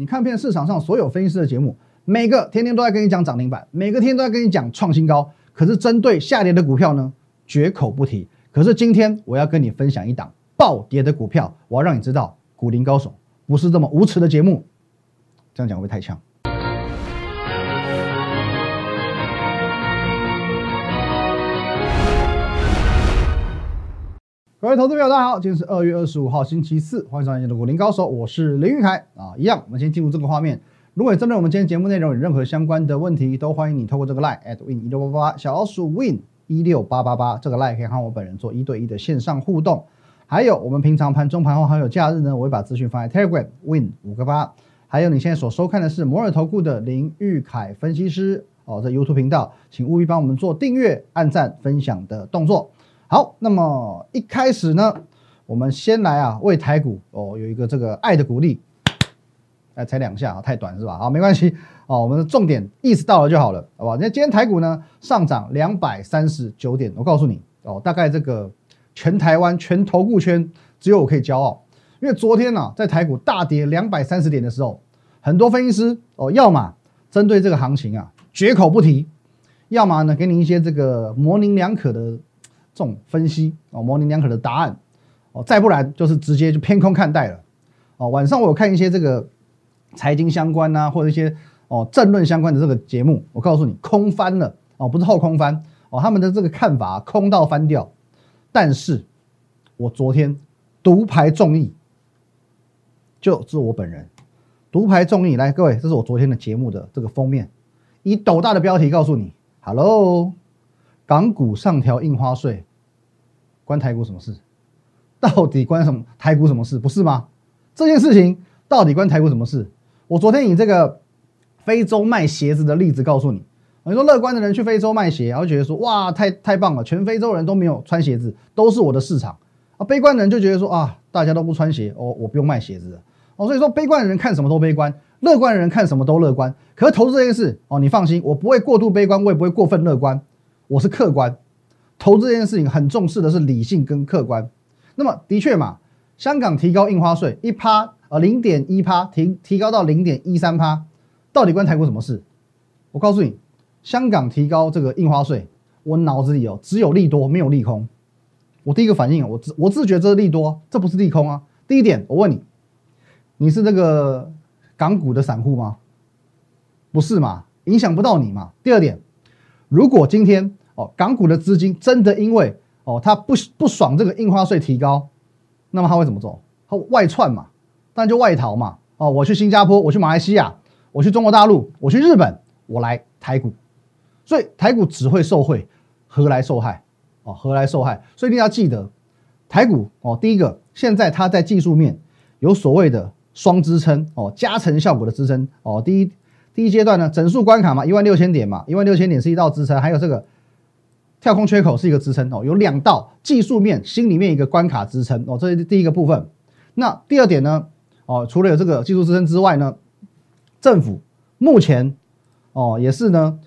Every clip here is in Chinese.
你看遍市场上所有分析师的节目，每个天天都在跟你讲涨停板，每个天都在跟你讲创新高，可是针对下跌的股票呢，绝口不提。可是今天我要跟你分享一档暴跌的股票，我要让你知道，股林高手不是这么无耻的节目。这样讲会不会太呛？各位投资朋友，大家好，今天是二月二十五号，星期四，欢迎收看今的股林高手，我是林玉凯啊。一样，我们先进入这个画面。如果针对我们今天节目内容有任何相关的问题，都欢迎你透过这个 line at win 一六八八八小老鼠 win 一六八八八这个 line 可以和我本人做一对一的线上互动。还有，我们平常盘中、盘后还有假日呢，我会把资讯放在 Telegram win 五个八。还有，你现在所收看的是摩尔投顾的林玉凯分析师哦，在 YouTube 频道，请务必帮我们做订阅、按赞、分享的动作。好，那么一开始呢，我们先来啊，为台股哦有一个这个爱的鼓励，哎，才两下啊，太短是吧？好，没关系哦，我们的重点意识到了就好了，好吧？那今天台股呢上涨两百三十九点，我告诉你哦，大概这个全台湾全投顾圈只有我可以骄傲，因为昨天呢在台股大跌两百三十点的时候，很多分析师哦，要么针对这个行情啊绝口不提，要么呢给你一些这个模棱两可的。这种分析哦，模棱两可的答案哦，再不然就是直接就偏空看待了哦。晚上我有看一些这个财经相关啊，或者一些哦政论相关的这个节目，我告诉你，空翻了哦，不是后空翻哦，他们的这个看法空到翻掉。但是，我昨天独排众议，就是我本人独排众议。来，各位，这是我昨天的节目的这个封面，以斗大的标题告诉你，Hello，港股上调印花税。关台股什么事？到底关什么台股什么事？不是吗？这件事情到底关台股什么事？我昨天以这个非洲卖鞋子的例子告诉你。你说乐观的人去非洲卖鞋，然后觉得说哇，太太棒了，全非洲人都没有穿鞋子，都是我的市场啊。悲观的人就觉得说啊，大家都不穿鞋，哦，我不用卖鞋子了。哦，所以说悲观的人看什么都悲观，乐观的人看什么都乐观。可是投资这件事哦，你放心，我不会过度悲观，我也不会过分乐观，我是客观。投资这件事情很重视的是理性跟客观，那么的确嘛，香港提高印花税一趴，呃零点一趴提提高到零点一三趴，到底关台股什么事？我告诉你，香港提高这个印花税，我脑子里哦只有利多没有利空。我第一个反应，我自我自觉这是利多，这不是利空啊。第一点，我问你，你是这个港股的散户吗？不是嘛，影响不到你嘛。第二点，如果今天。哦，港股的资金真的因为哦，他不不爽这个印花税提高，那么他会怎么做？他外窜嘛，当然就外逃嘛。哦，我去新加坡，我去马来西亚，我去中国大陆，我去日本，我来台股，所以台股只会受贿，何来受害？哦，何来受害？所以一定要记得，台股哦，第一个，现在它在技术面有所谓的双支撑哦，加成效果的支撑哦。第一第一阶段呢，整数关卡嘛，一万六千点嘛，一万六千点是一道支撑，还有这个。跳空缺口是一个支撑哦，有两道技术面心里面一个关卡支撑哦，这是第一个部分。那第二点呢？哦，除了有这个技术支撑之外呢，政府目前哦也是呢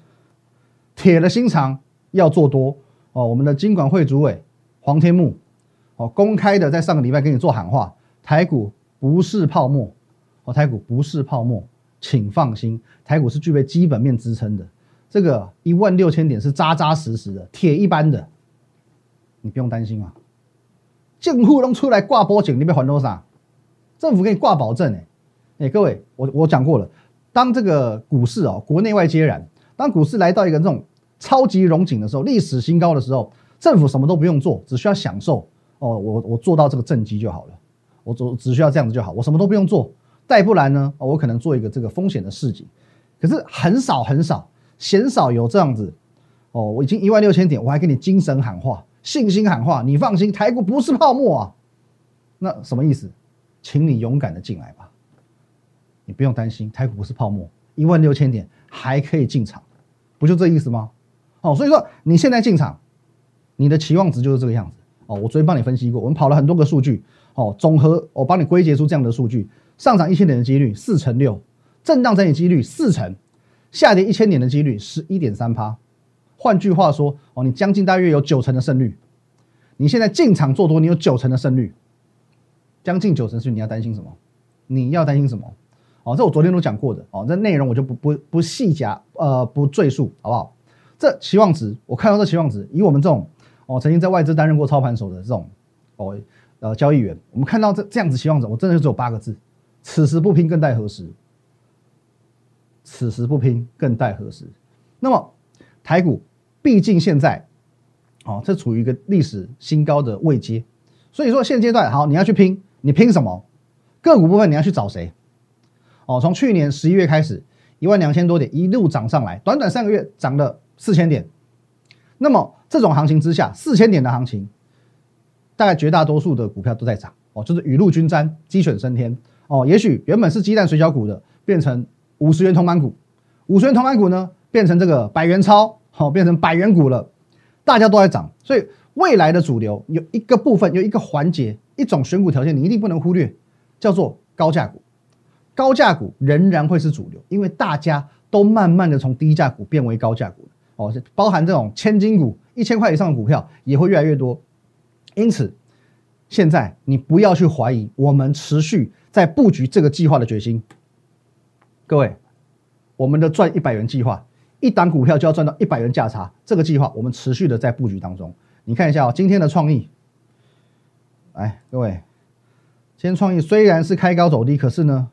铁了心肠要做多哦。我们的金管会主委黄天木哦公开的在上个礼拜跟你做喊话，台股不是泡沫哦，台股不是泡沫，请放心，台股是具备基本面支撑的。这个一万六千点是扎扎实实的铁一般的，你不用担心啊。政府能出来挂波警，你别还多少？政府给你挂保证哎哎，各位，我我讲过了，当这个股市哦国内外皆然，当股市来到一个这种超级融景的时候，历史新高的时候，政府什么都不用做，只需要享受哦，我我做到这个正绩就好了，我只只需要这样子就好，我什么都不用做。再不然呢，我可能做一个这个风险的市井，可是很少很少。鲜少有这样子哦，我已经一万六千点，我还给你精神喊话、信心喊话，你放心，台股不是泡沫啊。那什么意思？请你勇敢的进来吧，你不用担心，台股不是泡沫，一万六千点还可以进场，不就这意思吗？哦，所以说你现在进场，你的期望值就是这个样子哦。我昨天帮你分析过，我们跑了很多个数据哦，总和我帮你归结出这样的数据：上涨一千点的几率四成六，震荡整理几率四成。下跌一千点的几率十一点三趴，换句话说，哦，你将近大约有九成的胜率。你现在进场做多，你有九成的胜率，将近九成是你要担心什么？你要担心什么？哦，这我昨天都讲过的哦，这内容我就不不不细讲，呃，不赘述，好不好？这期望值，我看到这期望值，以我们这种哦曾经在外资担任过操盘手的这种哦呃交易员，我们看到这这样子期望值，我真的就只有八个字：此时不拼，更待何时？此时不拼，更待何时？那么台股毕竟现在哦，这处于一个历史新高的位阶，所以说现阶段好，你要去拼，你拼什么？个股部分你要去找谁？哦，从去年十一月开始，一万两千多点一路涨上来，短短三个月涨了四千点。那么这种行情之下，四千点的行情，大概绝大多数的股票都在涨哦，就是雨露均沾，鸡犬升天哦。也许原本是鸡蛋水饺股的，变成五十元铜板股，五十元铜板股呢，变成这个百元钞，好，变成百元股了。大家都在涨，所以未来的主流有一个部分，有一个环节，一种选股条件，你一定不能忽略，叫做高价股。高价股仍然会是主流，因为大家都慢慢的从低价股变为高价股哦，包含这种千金股，一千块以上的股票也会越来越多。因此，现在你不要去怀疑我们持续在布局这个计划的决心。各位，我们的赚一百元计划，一档股票就要赚到一百元价差，这个计划我们持续的在布局当中。你看一下哦，今天的创意，来，各位，今天创意虽然是开高走低，可是呢。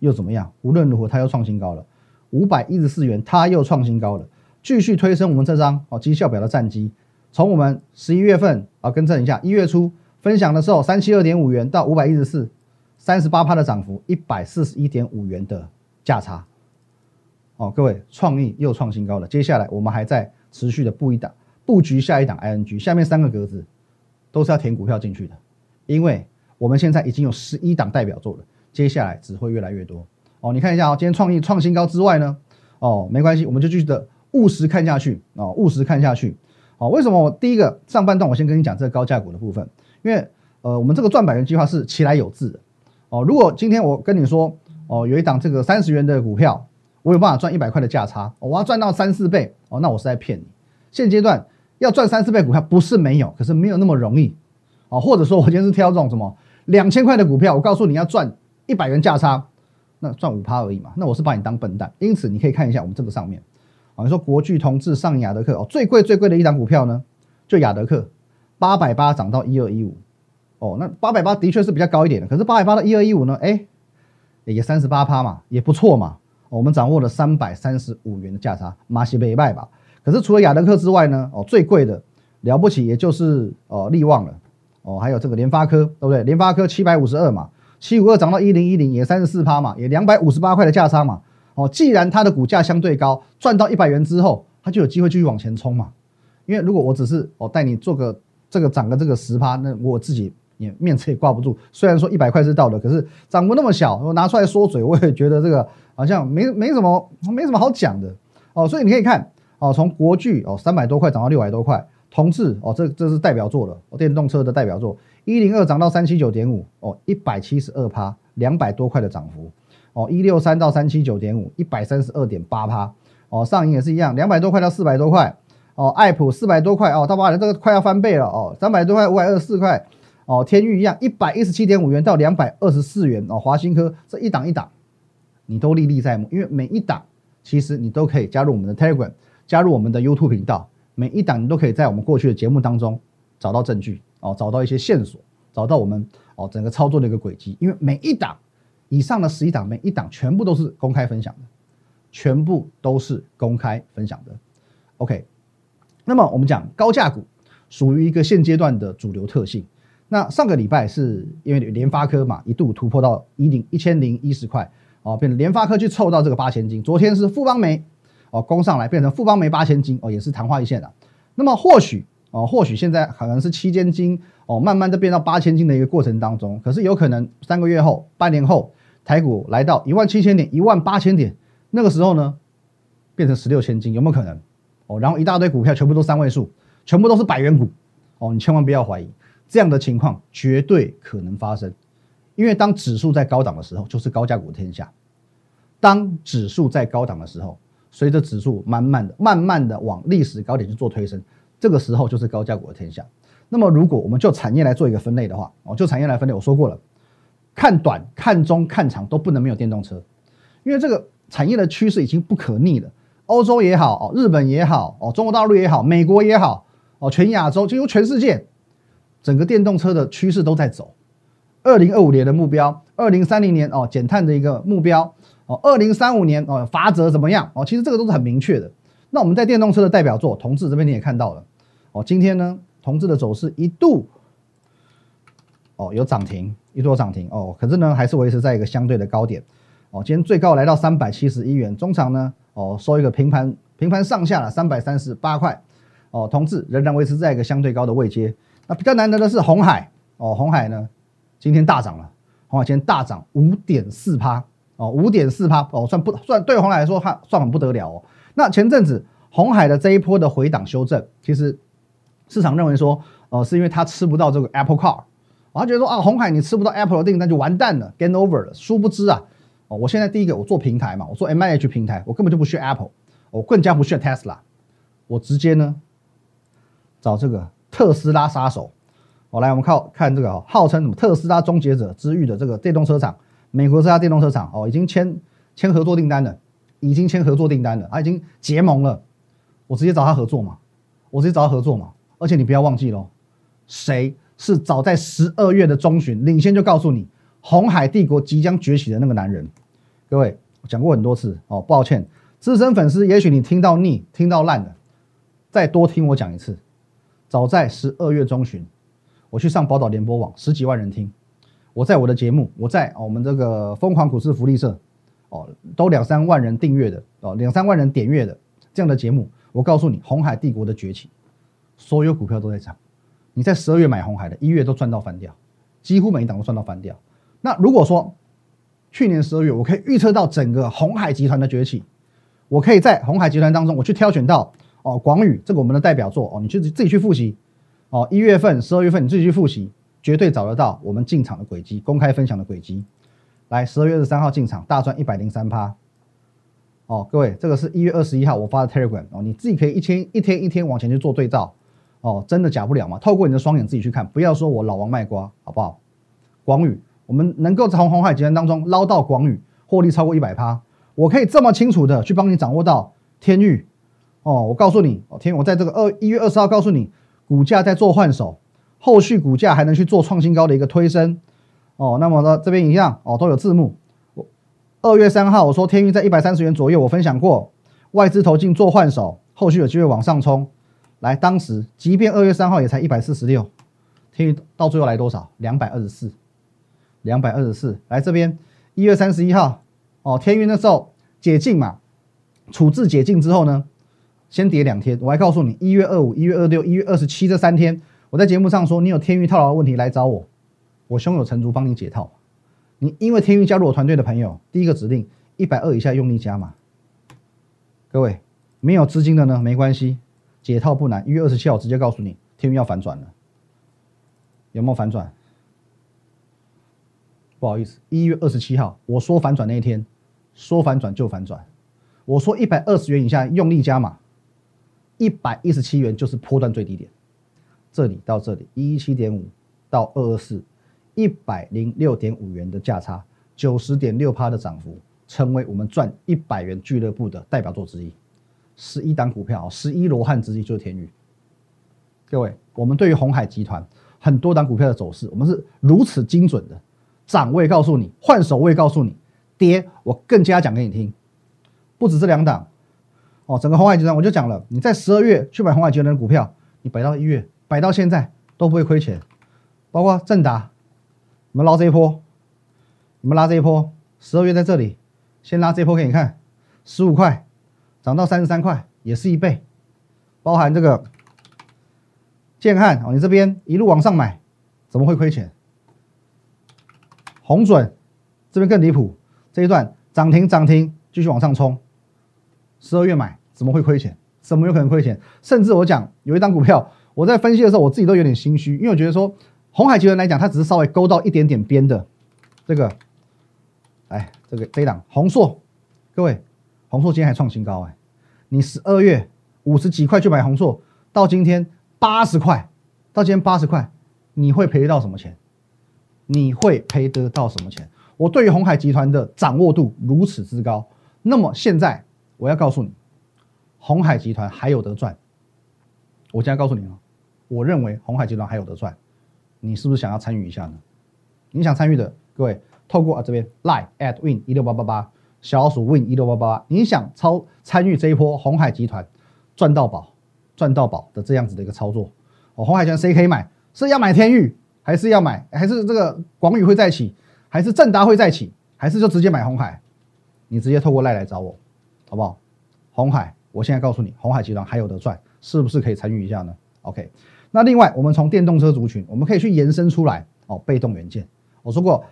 又怎么样？无论如何，它又创新高了，五百一十四元，它又创新高了，继续推升我们这张哦绩效表的战绩。从我们十一月份啊，更正一下，一月初分享的时候，三七二点五元到五百一十四，三十八趴的涨幅，一百四十一点五元的价差。哦，各位，创意又创新高了。接下来我们还在持续的布一档，布局下一档 ING，下面三个格子都是要填股票进去的，因为我们现在已经有十一档代表作了。接下来只会越来越多哦，你看一下哦，今天创意创新高之外呢，哦，没关系，我们就继续的务实看下去哦，务实看下去哦。为什么我第一个上半段我先跟你讲这个高价股的部分？因为呃，我们这个赚百元计划是起来有字的哦。如果今天我跟你说哦，有一档这个三十元的股票，我有办法赚一百块的价差，我要赚到三四倍哦，那我是在骗你。现阶段要赚三四倍股票不是没有，可是没有那么容易哦。或者说我今天是挑这种什么两千块的股票，我告诉你要赚。一百元价差，那赚五趴而已嘛。那我是把你当笨蛋，因此你可以看一下我们这个上面，啊，你说国巨同志上雅德克哦，最贵最贵的一档股票呢，就雅德克，八百八涨到一二一五，哦，那八百八的确是比较高一点的，可是八百八到一二一五呢，哎，也三十八趴嘛，也不错嘛。我们掌握了三百三十五元的价差，马西北拜吧。可是除了雅德克之外呢，哦，最贵的了不起也就是哦利旺了，哦，还有这个联发科，对不对？联发科七百五十二嘛。七五二涨到一零一零，也三十四趴嘛，也两百五十八块的价差嘛。哦，既然它的股价相对高，赚到一百元之后，它就有机会继续往前冲嘛。因为如果我只是哦带你做个这个涨个这个十趴，那我自己也面子也挂不住。虽然说一百块是到的，可是涨幅那么小，我拿出来说嘴，我也觉得这个好像没没什么没什么好讲的哦。所以你可以看哦，从国巨哦三百多块涨到六百多块，同志哦这这是代表作了，哦电动车的代表作。一零二涨到三七九点五哦，一百七十二趴，两百多块的涨幅哦。一六三到三七九点五，一百三十二点八趴哦。上影也是一样，两百多块到四百多块哦。爱普四百多块哦，他妈的这个快要翻倍了哦。三百多块，五百二十四块哦。天域一样，一百一十七点五元到两百二十四元哦。华新科这一档一档，你都历历在目，因为每一档其实你都可以加入我们的 Telegram，加入我们的 YouTube 频道，每一档你都可以在我们过去的节目当中找到证据。哦，找到一些线索，找到我们哦整个操作的一个轨迹，因为每一档以上的十一档，每一档全部都是公开分享的，全部都是公开分享的。OK，那么我们讲高价股属于一个现阶段的主流特性。那上个礼拜是因为联发科嘛，一度突破到一零一千零一十块，哦，变成联发科去凑到这个八千金。昨天是富邦煤哦攻上来，变成富邦煤八千金哦，也是昙花一现的。那么或许。哦，或许现在可能是七千金哦，慢慢的变到八千金的一个过程当中，可是有可能三个月后、半年后，台股来到一万七千点、一万八千点，那个时候呢，变成十六千金，有没有可能？哦，然后一大堆股票全部都三位数，全部都是百元股，哦，你千万不要怀疑，这样的情况绝对可能发生，因为当指数在高档的时候，就是高价股的天下；当指数在高档的时候，随着指数慢慢的、慢慢的往历史高点去做推升。这个时候就是高价股的天下。那么，如果我们就产业来做一个分类的话，哦，就产业来分类，我说过了，看短、看中、看长都不能没有电动车。因为这个产业的趋势已经不可逆了。欧洲也好，哦，日本也好，哦，中国大陆也好，美国也好，哦，全亚洲，几乎全世界，整个电动车的趋势都在走。二零二五年的目标，二零三零年哦，减碳的一个目标，哦，二零三五年哦，法则怎么样？哦，其实这个都是很明确的。那我们在电动车的代表作，同志这边你也看到了，哦，今天呢，同志的走势一度，哦，有涨停，一度有涨停，哦，可是呢，还是维持在一个相对的高点，哦，今天最高来到三百七十一元，中长呢？哦，收一个平盘，平盘上下了三百三十八块，哦，同志仍然维持在一个相对高的位阶。那比较难得的是红海，哦，红海呢今天大涨了，红海今天大涨五点四趴，哦，五点四趴，哦，算不算对红海来说，它算很不得了哦。那前阵子红海的这一波的回档修正，其实市场认为说，呃，是因为它吃不到这个 Apple Car，他觉得说啊，红海你吃不到 Apple 的订单就完蛋了，Gain Over 了。殊不知啊。哦，我现在第一个，我做平台嘛，我做 M I H 平台，我根本就不需要 Apple，我更加不需要 Tesla，我直接呢找这个特斯拉杀手。我来，我们靠看这个号称什么特斯拉终结者之域的这个电动车厂，美国这家电动车厂哦，已经签签合作订单了，已经签合作订单了，他已经结盟了，我直接找他合作嘛，我直接找他合作嘛，而且你不要忘记喽，谁是早在十二月的中旬领先就告诉你红海帝国即将崛起的那个男人。各位，我讲过很多次哦，抱歉，资深粉丝，也许你听到腻、听到烂了，再多听我讲一次。早在十二月中旬，我去上宝岛联播网，十几万人听；我在我的节目，我在我们这个疯狂股市福利社，哦，都两三万人订阅的哦，两三万人点阅的这样的节目，我告诉你，红海帝国的崛起，所有股票都在涨。你在十二月买红海的，一月都赚到翻掉，几乎每一档都赚到翻掉。那如果说，去年十二月，我可以预测到整个红海集团的崛起。我可以在红海集团当中，我去挑选到哦，广宇这个我们的代表作哦，你去自己去复习哦。一月份、十二月份你自己去复习，绝对找得到我们进场的轨迹，公开分享的轨迹。来，十二月二十三号进场，大赚一百零三趴。哦，各位，这个是一月二十一号我发的 Telegram 哦，你自己可以一天一天一天往前去做对照哦，真的假不了嘛？透过你的双眼自己去看，不要说我老王卖瓜，好不好？广宇。我们能够从红海集团当中捞到广宇，获利超过一百趴，我可以这么清楚的去帮你掌握到天域哦。我告诉你，哦，天，我在这个二一月二十号告诉你，股价在做换手，后续股价还能去做创新高的一个推升哦。那么呢，这边一样哦，都有字幕。我二月三号我说天运在一百三十元左右，我分享过外资投进做换手，后续有机会往上冲。来，当时即便二月三号也才一百四十六，天运到最后来多少？两百二十四。两百二十四，来这边一月三十一号哦，天运那时候解禁嘛，处置解禁之后呢，先跌两天。我还告诉你，一月二五、一月二六、一月二十七这三天，我在节目上说，你有天运套牢的问题来找我，我胸有成竹帮你解套。你因为天运加入我团队的朋友，第一个指令一百二以下用力加码。各位没有资金的呢，没关系，解套不难。一月二十七号直接告诉你，天运要反转了，有没有反转？不好意思，一月二十七号我说反转那一天，说反转就反转。我说一百二十元以下用力加码，一百一十七元就是波段最低点。这里到这里一一七点五到二二四，一百零六点五元的价差，九十点六趴的涨幅，成为我们赚一百元俱乐部的代表作之一。十一档股票，十一罗汉之一就是天宇。各位，我们对于红海集团很多档股票的走势，我们是如此精准的。涨我也告诉你，换手我也告诉你，跌我更加讲给你听，不止这两档哦，整个红海集团我就讲了，你在十二月去买红海集团的股票，你摆到一月，摆到现在都不会亏钱，包括正达，我们捞这一波，我们拉这一波，十二月在这里先拉这一波给你看，十五块涨到三十三块，也是一倍，包含这个建汉哦，你这边一路往上买，怎么会亏钱？红准这边更离谱，这一段涨停涨停继续往上冲，十二月买怎么会亏钱？怎么有可能亏钱？甚至我讲有一张股票，我在分析的时候我自己都有点心虚，因为我觉得说红海集团来讲，它只是稍微勾到一点点边的这个，哎，这个这一档红硕，各位，红硕今天还创新高哎，你十二月五十几块去买红硕，到今天八十块，到今天八十块，你会赔到什么钱？你会赔得到什么钱？我对于红海集团的掌握度如此之高，那么现在我要告诉你，红海集团还有得赚。我现在告诉你哦，我认为红海集团还有得赚，你是不是想要参与一下呢？你想参与的各位，透过啊这边赖 at win 一六八八八小鼠 win 一六八八八，你想操参与这一波红海集团赚到宝赚到宝的这样子的一个操作，哦，红海集团谁可以买？是要买天域，还是要买？还是这个广宇会再起？还是正达会再起？还是就直接买红海？你直接透过赖来找我，好不好？红海，我现在告诉你，红海集团还有得赚，是不是可以参与一下呢？OK，那另外我们从电动车族群，我们可以去延伸出来哦，被动元件。我说过，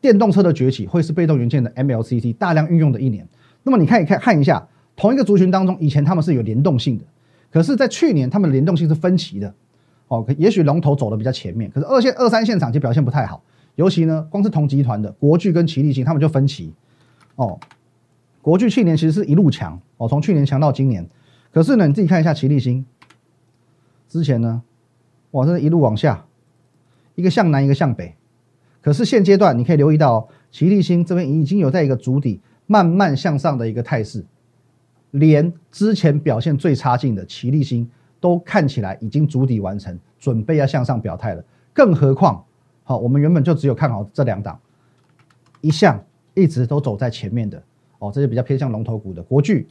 电动车的崛起会是被动元件的 MLCC 大量运用的一年。那么你看一看看一下，同一个族群当中，以前他们是有联动性的，可是，在去年他们联动性是分歧的。哦，也许龙头走的比较前面，可是二线、二三线厂就表现不太好。尤其呢，光是同集团的国巨跟奇力新，他们就分歧。哦，国巨去年其实是一路强，哦，从去年强到今年。可是呢，你自己看一下奇力新，之前呢，哇，是一路往下，一个向南，一个向北。可是现阶段你可以留意到，奇力新这边已经有在一个主底慢慢向上的一个态势，连之前表现最差劲的奇力新都看起来已经主底完成，准备要向上表态了。更何况，好，我们原本就只有看好这两档，一向一直都走在前面的哦，这些比较偏向龙头股的国巨，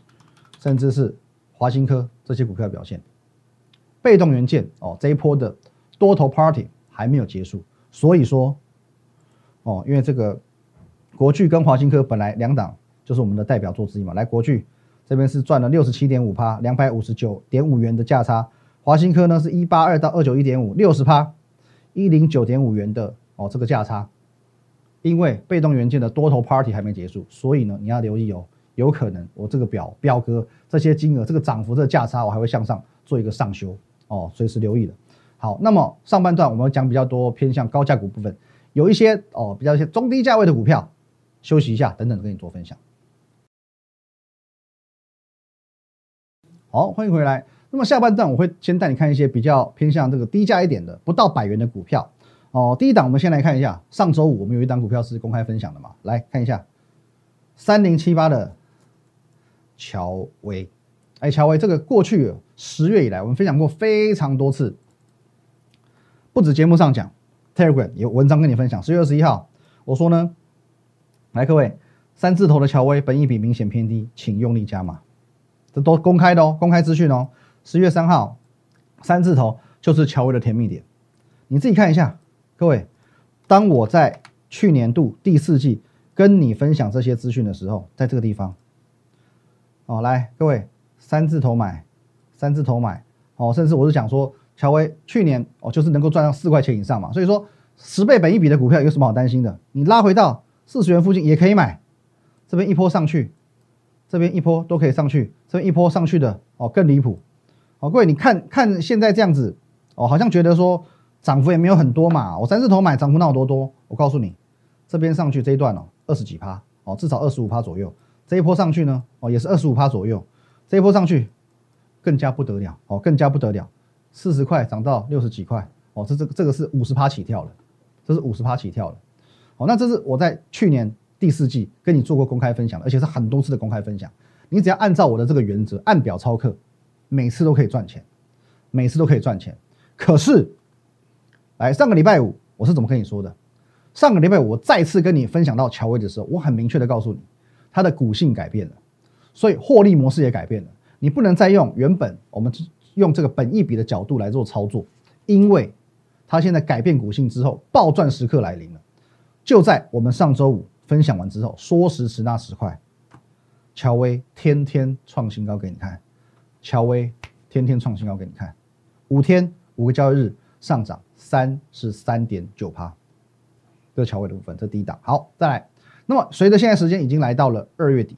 甚至是华新科这些股票表现，被动元件哦这一波的多头 party 还没有结束，所以说。哦，因为这个国巨跟华新科本来两档就是我们的代表作之一嘛。来，国巨这边是赚了六十七点五趴，两百五十九点五元的价差。华新科呢是一八二到二九一点五，六十趴，一零九点五元的哦这个价差。因为被动元件的多头 party 还没结束，所以呢你要留意哦，有可能我这个表标哥这些金额这个涨幅这个价差我还会向上做一个上修哦，随时留意的。好，那么上半段我们讲比较多偏向高价股部分。有一些哦，比较一些中低价位的股票，休息一下，等等跟你做分享。好，欢迎回来。那么下半段我会先带你看一些比较偏向这个低价一点的，不到百元的股票。哦，第一档我们先来看一下，上周五我们有一档股票是公开分享的嘛，来看一下三零七八的乔威。哎，乔威这个过去十月以来，我们分享过非常多次，不止节目上讲。Telegram 有文章跟你分享，十月二十一号，我说呢，来各位，三字头的乔威，本益比明显偏低，请用力加码，这都公开的哦，公开资讯哦。十月三号，三字头就是乔威的甜蜜点，你自己看一下，各位，当我在去年度第四季跟你分享这些资讯的时候，在这个地方，哦，来各位，三字头买，三字头买，哦，甚至我是讲说。乔威去年哦，就是能够赚到四块钱以上嘛，所以说十倍本一比的股票有什么好担心的？你拉回到四十元附近也可以买，这边一波上去，这边一波都可以上去，这边一波上去的哦更离谱。哦，各位你看看现在这样子哦，好像觉得说涨幅也没有很多嘛，我三字头买涨幅那有多多？我告诉你，这边上去这一段哦，二十几趴哦，至少二十五趴左右。这一波上去呢哦，也是二十五趴左右。这一波上去更加不得了哦，更加不得了。四十块涨到六十几块，哦，这这个这个是五十趴起跳了，这是五十趴起跳了，哦，那这是我在去年第四季跟你做过公开分享，而且是很多次的公开分享，你只要按照我的这个原则按表操课，每次都可以赚钱，每次都可以赚钱。可是，来上个礼拜五我是怎么跟你说的？上个礼拜五我再次跟你分享到乔威的时候，我很明确的告诉你，它的股性改变了，所以获利模式也改变了，你不能再用原本我们。用这个本益比的角度来做操作，因为它现在改变股性之后，暴赚时刻来临了。就在我们上周五分享完之后，说时迟那时快，乔威天天创新高给你看，乔威天天创新高给你看，五天五个交易日上涨三十三点九趴，这是乔威的部分，这第一档。好，再来，那么随着现在时间已经来到了二月底，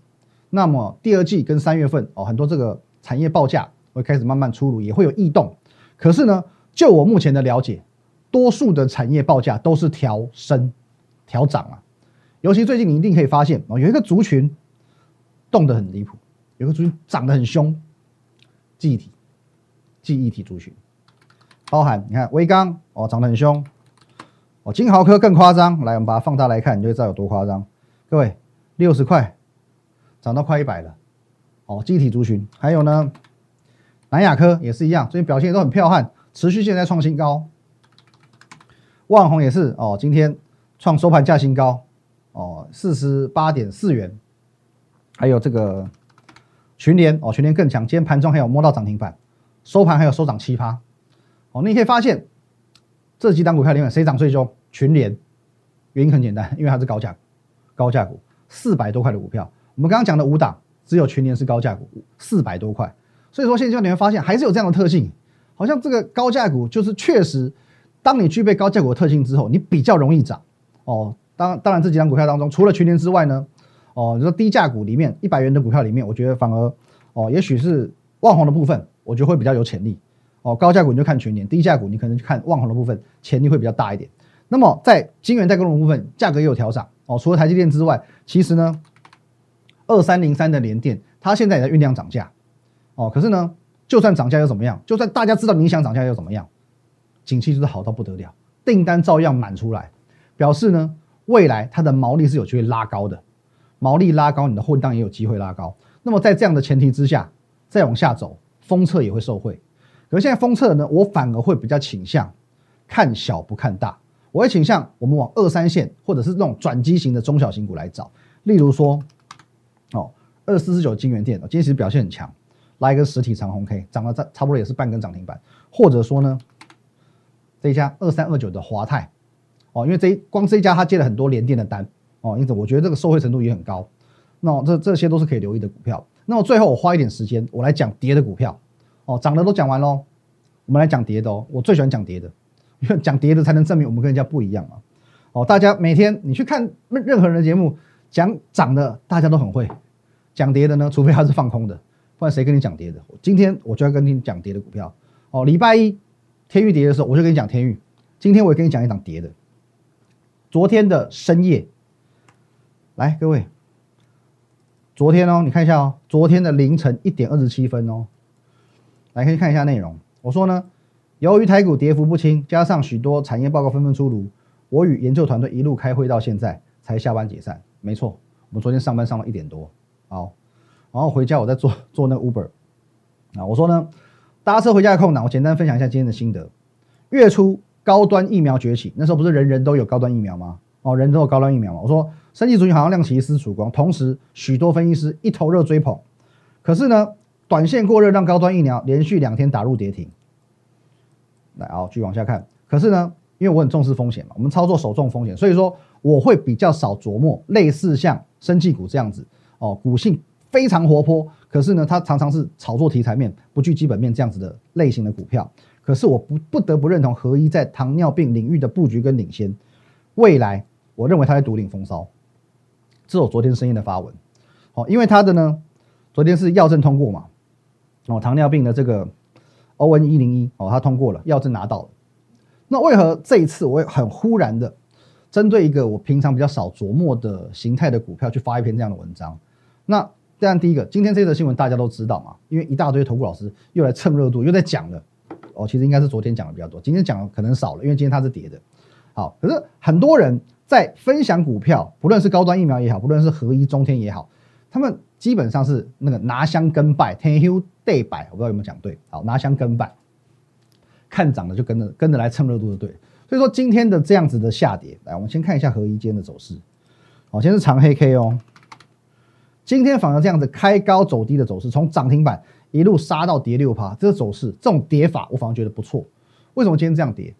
那么第二季跟三月份哦，很多这个产业报价。会开始慢慢出炉，也会有异动。可是呢，就我目前的了解，多数的产业报价都是调升、调涨啊。尤其最近你一定可以发现哦，有一个族群动得很离谱，有个族群涨得很凶，记忆体、记忆体族群，包含你看微刚哦涨得很凶，哦，金豪科更夸张，来，我们把它放大来看，你就知道有多夸张。各位，六十块涨到快一百了。哦，集体族群，还有呢，南亚科也是一样，最近表现都很彪悍，持续现在创新高。万宏也是哦，今天创收盘价新高，哦，四十八点四元。还有这个群联哦，群联更强，今天盘中还有摸到涨停板，收盘还有收涨七趴。哦，你可以发现这几档股票里面谁涨最凶？群联，原因很简单，因为它是高价高价股，四百多块的股票。我们刚刚讲的五档。只有全年是高价股，四百多块，所以说现在你会发现还是有这样的特性，好像这个高价股就是确实，当你具备高价股的特性之后，你比较容易涨哦。当当然这几张股票当中，除了全年之外呢，哦，你说低价股里面一百元的股票里面，我觉得反而哦，也许是万红的部分，我觉得会比较有潜力哦。高价股你就看全年，低价股你可能就看万红的部分，潜力会比较大一点。那么在金元代工的部分，价格也有调涨哦。除了台积电之外，其实呢。二三零三的联电，它现在也在酝酿涨价，哦，可是呢，就算涨价又怎么样？就算大家知道你想涨价又怎么样？景气就是好到不得了，订单照样满出来，表示呢，未来它的毛利是有机会拉高的，毛利拉高，你的混当也有机会拉高。那么在这样的前提之下，再往下走，封测也会受惠。可是现在封测呢，我反而会比较倾向看小不看大，我会倾向我们往二三线或者是那种转机型的中小型股来找，例如说。哦，二四四九金源店，今天其实表现很强，拉一个实体长红 K，涨了差差不多也是半根涨停板。或者说呢，这一家二三二九的华泰，哦，因为这一光这一家他接了很多连电的单，哦，因此我觉得这个受惠程度也很高。那这这些都是可以留意的股票。那么最后我花一点时间，我来讲跌的股票。哦，涨的都讲完喽，我们来讲跌的哦。我最喜欢讲跌的，因为讲跌的才能证明我们跟人家不一样嘛。哦，大家每天你去看任何人的节目。讲涨的大家都很会，讲跌的呢，除非他是放空的，不然谁跟你讲跌的？今天我就要跟你讲跌的股票哦。礼拜一天域跌的时候，我就跟你讲天域。今天我也跟你讲一档跌的。昨天的深夜，来各位，昨天哦，你看一下哦，昨天的凌晨一点二十七分哦，来可以看一下内容。我说呢，由于台股跌幅不轻，加上许多产业报告纷纷出炉，我与研究团队一路开会到现在才下班解散。没错，我们昨天上班上到一点多，好，然后回家我在做做那 Uber，啊，我说呢，搭车回家的空档，我简单分享一下今天的心得。月初高端疫苗崛起，那时候不是人人都有高端疫苗吗？哦，人都有高端疫苗嘛。我说，生技族群好像亮起一丝曙光，同时许多分析师一头热追捧，可是呢，短线过热让高端疫苗连续两天打入跌停。来，好，继续往下看。可是呢，因为我很重视风险嘛，我们操作首重风险，所以说。我会比较少琢磨类似像生技股这样子哦，股性非常活泼，可是呢，它常常是炒作题材面，不具基本面这样子的类型的股票。可是我不不得不认同合一在糖尿病领域的布局跟领先，未来我认为它会独领风骚。这是我昨天深夜的发文，哦，因为它的呢，昨天是药证通过嘛，哦，糖尿病的这个 O N 一零一哦，他通过了，药证拿到了。那为何这一次我会很忽然的？针对一个我平常比较少琢磨的形态的股票去发一篇这样的文章，那这样第一个，今天这则新闻大家都知道嘛，因为一大堆投顾老师又来蹭热度，又在讲了。哦，其实应该是昨天讲的比较多，今天讲的可能少了，因为今天它是跌的。好，可是很多人在分享股票，不论是高端疫苗也好，不论是合一中天也好，他们基本上是那个拿香跟拜，天 u day 拜，我不知道有没有讲对。好，拿箱跟板，看涨的就跟着跟着来蹭热度的对。所以说今天的这样子的下跌，来，我们先看一下合一间的走势。好，先是长黑 K 哦，今天反而这样子开高走低的走势，从涨停板一路杀到跌六趴，这个走势，这种跌法我反而觉得不错。为什么今天这样跌？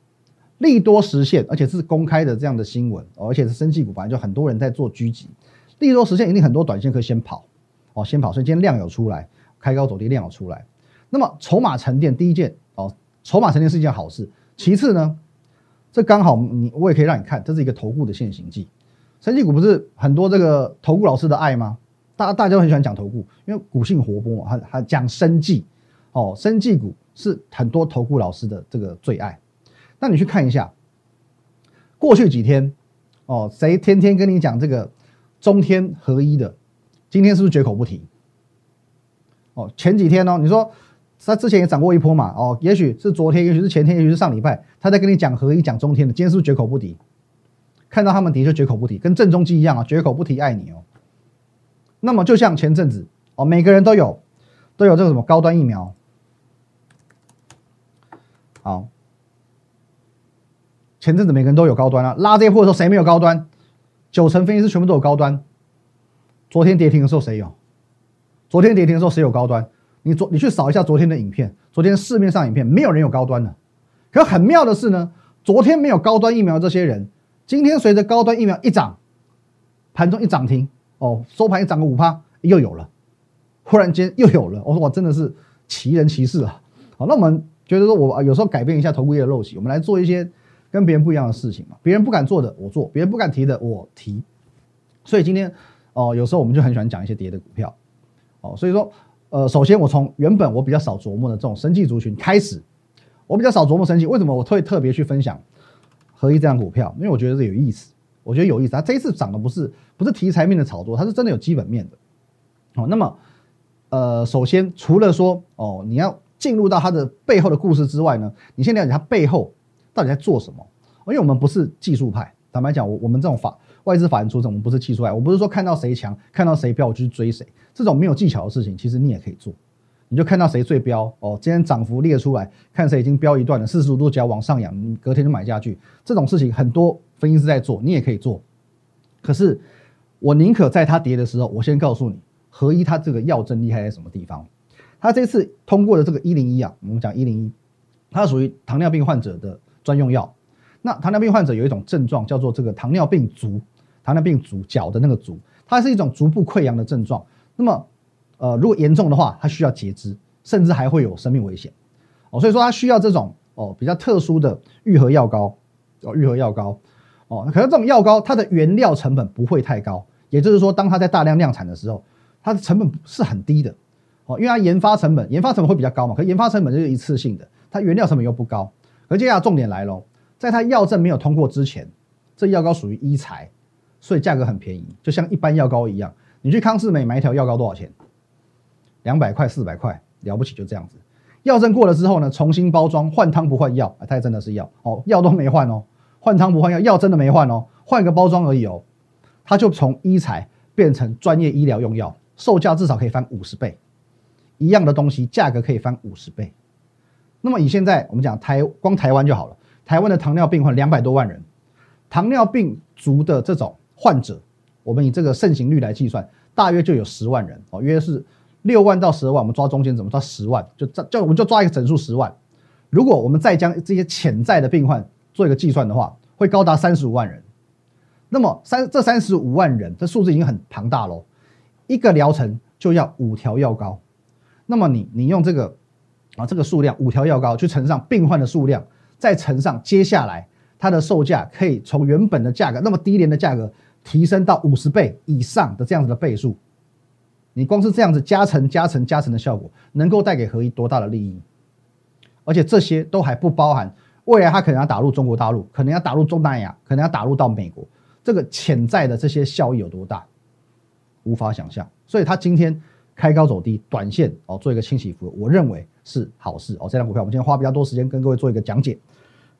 利多实现，而且是公开的这样的新闻，而且是生技股，反正就很多人在做狙击。利多实现一定很多短线可以先跑，哦，先跑。所以今天量有出来，开高走低量有出来。那么筹码沉淀，第一件哦，筹码沉淀是一件好事。其次呢？这刚好你我也可以让你看，这是一个投顾的现行记。生技股不是很多这个投顾老师的爱吗？大大家都很喜欢讲投顾，因为股性活泼嘛，还还讲生技哦，生技股是很多投顾老师的这个最爱。那你去看一下，过去几天哦，谁天天跟你讲这个中天合一的，今天是不是绝口不提？哦，前几天呢，你说。他之前也涨过一波嘛，哦，也许是昨天，也许是前天，也许是上礼拜，他在跟你讲合一讲中天的，今天是不是绝口不提？看到他们跌就绝口不提，跟郑中基一样啊，绝口不提爱你哦。那么就像前阵子哦，每个人都有都有这个什么高端疫苗，好，前阵子每个人都有高端啊，拉这波的时候谁没有高端？九成分析师全部都有高端。昨天跌停的时候谁有？昨天跌停的时候谁有高端？你昨你去扫一下昨天的影片，昨天市面上影片没有人有高端的。可很妙的是呢，昨天没有高端疫苗这些人，今天随着高端疫苗一涨，盘中一涨停。哦，收盘一涨个五趴，又有了，忽然间又有了。我说我真的是奇人奇事啊！好，那我们觉得说，我有时候改变一下投顾业的陋习，我们来做一些跟别人不一样的事情嘛。别人不敢做的我做，别人不敢提的我提。所以今天哦，有时候我们就很喜欢讲一些跌的股票。哦，所以说呃，首先我从原本我比较少琢磨的这种生计族群开始，我比较少琢磨生计，为什么我会特别去分享合一这样股票？因为我觉得这有意思。我觉得有意思，它这一次涨的不是不是题材面的炒作，它是真的有基本面的。哦，那么呃，首先除了说哦，你要进入到它的背后的故事之外呢，你先了解它背后到底在做什么。因为我们不是技术派，坦白讲，我我们这种法外资法人出身，我不是气出来，我不是说看到谁强，看到谁标我就去追谁，这种没有技巧的事情，其实你也可以做。你就看到谁最标哦，今天涨幅列出来，看谁已经标一段了，四十五度角往上扬，你隔天就买下去。这种事情很多分析师在做，你也可以做。可是我宁可在它跌的时候，我先告诉你，合一它这个药证厉害在什么地方。它这次通过的这个一零一啊，我们讲一零一，它属于糖尿病患者的专用药。那糖尿病患者有一种症状叫做这个糖尿病足，糖尿病足脚的那个足，它是一种足部溃疡的症状。那么呃，如果严重的话，它需要截肢，甚至还会有生命危险哦。所以说，它需要这种哦比较特殊的愈合药膏哦，愈合药膏哦。可是这种药膏它的原料成本不会太高，也就是说，当它在大量量产的时候，它的成本是很低的哦，因为它研发成本研发成本会比较高嘛。可研发成本就是一次性的，它原料成本又不高。而接下来重点来喽，在它药证没有通过之前，这药膏属于医材，所以价格很便宜，就像一般药膏一样。你去康士美买一条药膏多少钱？两百块、四百块，了不起就这样子。药证过了之后呢，重新包装，换汤不换药啊，它真的是药哦，药都没换哦，换汤不换药，药真的没换哦，换个包装而已哦，它就从医材变成专业医疗用药，售价至少可以翻五十倍，一样的东西价格可以翻五十倍。那么以现在我们讲台光台湾就好了，台湾的糖尿病患两百多万人，糖尿病足的这种患者，我们以这个盛行率来计算，大约就有十万人哦，约是。六万到十万，我们抓中间怎么抓十万？就就我们就抓一个整数十万。如果我们再将这些潜在的病患做一个计算的话，会高达三十五万人。那么三这三十五万人，这数字已经很庞大喽。一个疗程就要五条药膏，那么你你用这个啊这个数量五条药膏去乘上病患的数量，再乘上接下来它的售价，可以从原本的价格那么低廉的价格提升到五十倍以上的这样子的倍数。你光是这样子加成、加成、加成的效果，能够带给合一多大的利益？而且这些都还不包含未来它可能要打入中国大陆，可能要打入东南亚，可能要打入到美国，这个潜在的这些效益有多大？无法想象。所以他今天开高走低，短线哦做一个清洗服务，我认为是好事哦。这张股票我们今天花比较多时间跟各位做一个讲解。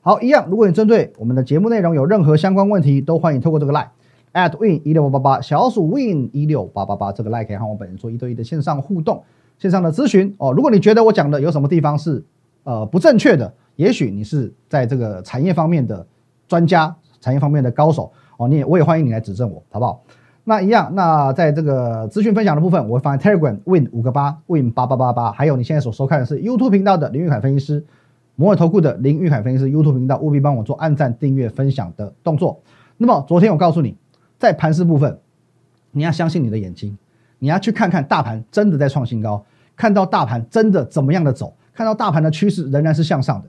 好，一样，如果你针对我们的节目内容有任何相关问题，都欢迎透过这个 line。at win 一六八八八小鼠 win 一六八八八这个 like 可以和我本人做一对一的线上互动、线上的咨询哦。如果你觉得我讲的有什么地方是呃不正确的，也许你是在这个产业方面的专家、产业方面的高手哦，你也我也欢迎你来指正我，好不好？那一样，那在这个资讯分享的部分，我会放在 Telegram win 五个八 win 八八八八，还有你现在所收看的是 YouTube 频道的林玉凯分析师，摩尔投顾的林玉凯分析师 YouTube 频道，务必帮我做按赞、订阅、分享的动作。那么昨天我告诉你。在盘势部分，你要相信你的眼睛，你要去看看大盘真的在创新高，看到大盘真的怎么样的走，看到大盘的趋势仍然是向上的，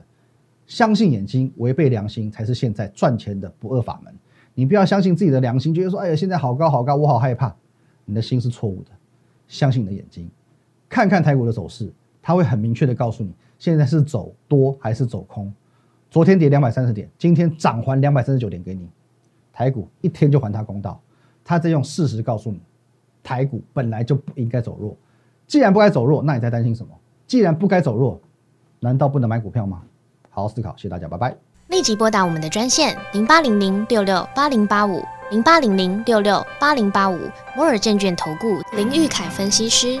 相信眼睛，违背良心才是现在赚钱的不二法门。你不要相信自己的良心，觉得说，哎呀，现在好高好高，我好害怕。你的心是错误的，相信你的眼睛，看看台股的走势，它会很明确的告诉你，现在是走多还是走空。昨天跌两百三十点，今天涨还两百三十九点给你。台股一天就还他公道，他在用事实告诉你，台股本来就不应该走弱。既然不该走弱，那你在担心什么？既然不该走弱，难道不能买股票吗？好好思考，谢谢大家，拜拜。立即拨打我们的专线零八零零六六八零八五零八零零六六八零八五摩尔证券投顾林玉凯分析师。